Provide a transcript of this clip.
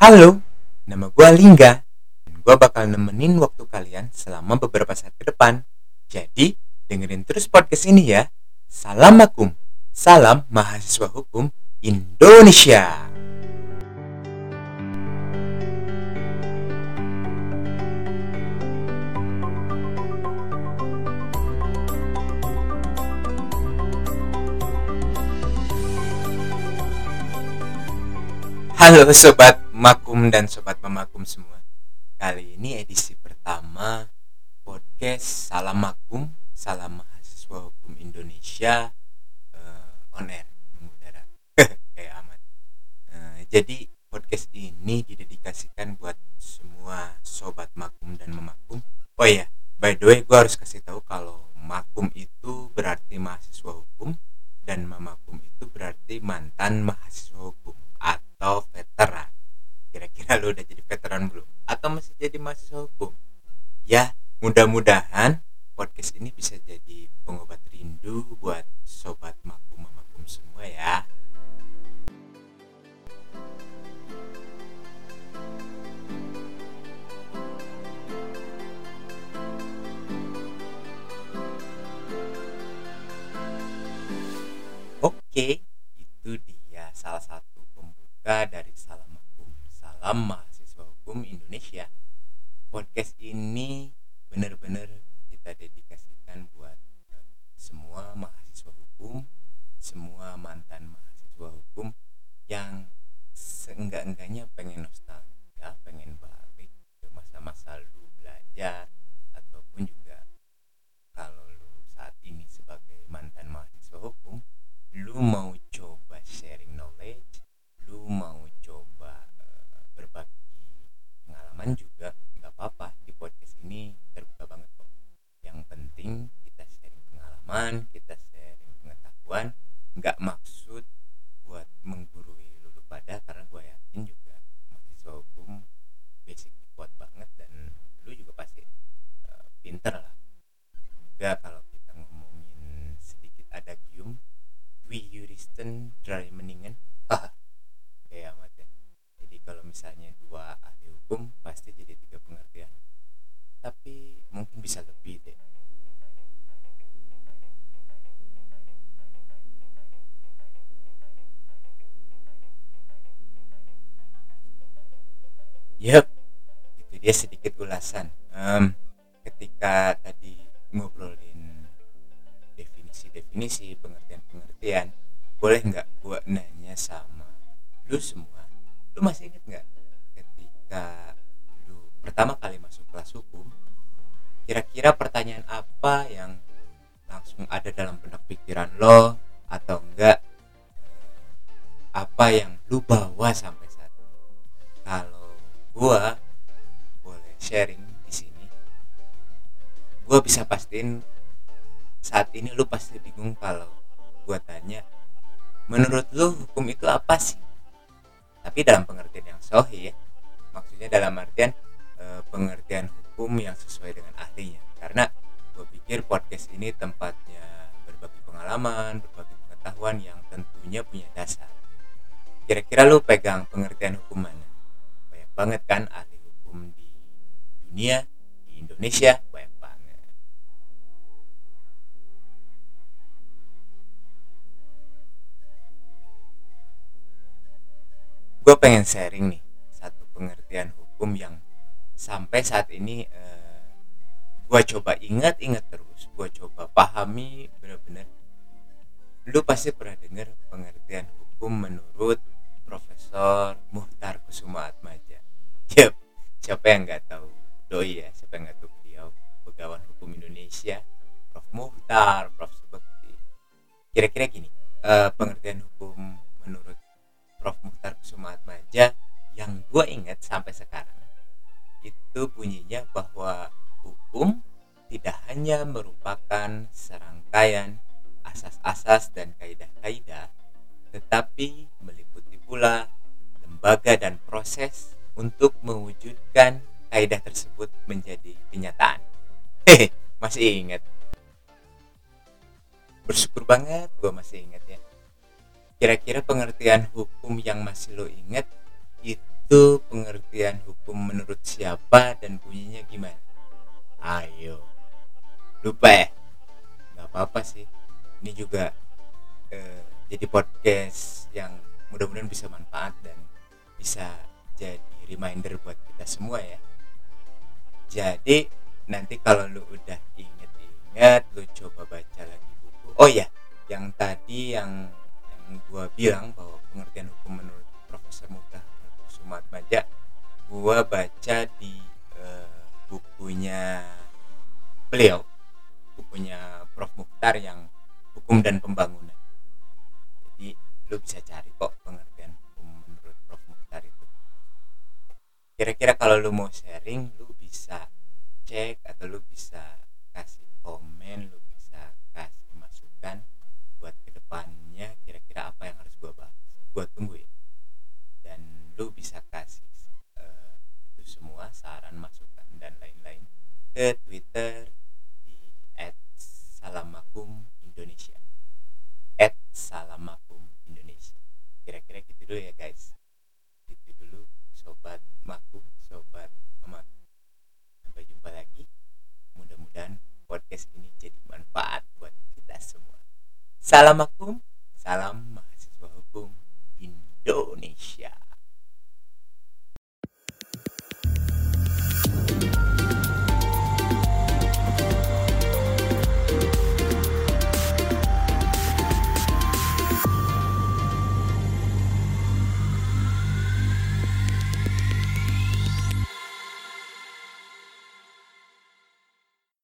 Halo, nama gue Lingga dan gue bakal nemenin waktu kalian selama beberapa saat ke depan. Jadi, dengerin terus podcast ini ya. Salam makum, salam mahasiswa hukum Indonesia. Halo sobat makum dan sobat memakum semua. Kali ini edisi pertama podcast Salam Makum, Salam Mahasiswa Hukum Indonesia eh, on air mengudara. Kayak amat. Eh, jadi podcast ini didedikasikan buat semua sobat makum dan memakum. Oh iya, by the way gue harus kasih tahu kalau makum itu berarti mahasiswa hukum dan memakum itu berarti mantan mahasiswa hukum atau veteran kira-kira lo udah jadi veteran belum? Atau masih jadi mahasiswa hukum? Ya mudah-mudahan podcast ini bisa jadi pengobat rindu buat sobat makum makum semua ya. Oke, itu dia salah satu pembuka dari Salam Mahasiswa Hukum Indonesia. Podcast ini benar-benar pengalaman juga nggak apa-apa di podcast ini terbuka banget kok. Yang penting kita sharing pengalaman kita Yep, itu dia sedikit ulasan. Em, ketika tadi ngobrolin definisi-definisi, pengertian-pengertian, boleh nggak gua nanya sama lu semua? Lu masih inget nggak ketika lu pertama kali masuk kelas hukum? Kira-kira pertanyaan apa yang langsung ada dalam benak pikiran lo atau enggak apa yang lu bawa? Kalau gua boleh sharing di sini, gua bisa pastiin saat ini lu pasti bingung kalau gua tanya menurut lu hukum itu apa sih? Tapi dalam pengertian yang sohi ya maksudnya dalam artian eh, pengertian hukum yang sesuai dengan ahlinya. Karena gue pikir podcast ini tempatnya berbagi pengalaman berbagi pengetahuan yang tentunya punya dasar. Kira-kira lu pegang pengertian hukum mana banyak banget kan ahli hukum di dunia di Indonesia banyak banget. Gue pengen sharing nih satu pengertian hukum yang sampai saat ini eh, gue coba ingat-ingat terus gue coba pahami benar-benar lu pasti pernah dengar pengertian hukum menurut Profesor siapa yang nggak tahu doi ya siapa yang nggak tahu beliau pegawan hukum Indonesia Prof. Muhtar Prof. Subekti kira-kira gini eh, pengertian hukum menurut Prof. Muhtar Kusuma Atmaja yang gue ingat sampai sekarang itu bunyinya bahwa hukum tidak hanya merupakan serangkaian asas-asas dan kaidah-kaidah tetapi meliputi pula lembaga dan proses untuk mewujudkan kaidah tersebut menjadi kenyataan. Hehe, masih ingat. Bersyukur banget gue masih ingat ya. Kira-kira pengertian hukum yang masih lo ingat itu pengertian hukum menurut siapa dan bunyinya gimana ayo lupa ya nggak apa-apa sih ini juga eh, jadi podcast yang mudah-mudahan bisa manfaat dan bisa jadi reminder buat kita semua ya. Jadi nanti kalau lu udah inget-inget lu coba baca lagi buku. Oh ya yang tadi yang yang gua bilang bahwa pengertian hukum menurut Profesor Mudah Sumat Maja gua baca di uh, bukunya beliau bukunya Prof. Mukhtar yang hukum dan pembangunan. Jadi lu bisa cari kira-kira kalau lu mau sharing lu bisa cek atau lu bisa kasih komen lu bisa kasih masukan buat ke depannya kira-kira apa yang harus gua bahas. Gua tunggu ya. Dan lu bisa kasih uh, itu semua saran masukan dan lain-lain ke Twitter di @salamakum Indonesia @salamakum Indonesia kira-kira gitu dulu ya guys Salam akum, salam mahasiswa hukum Indonesia.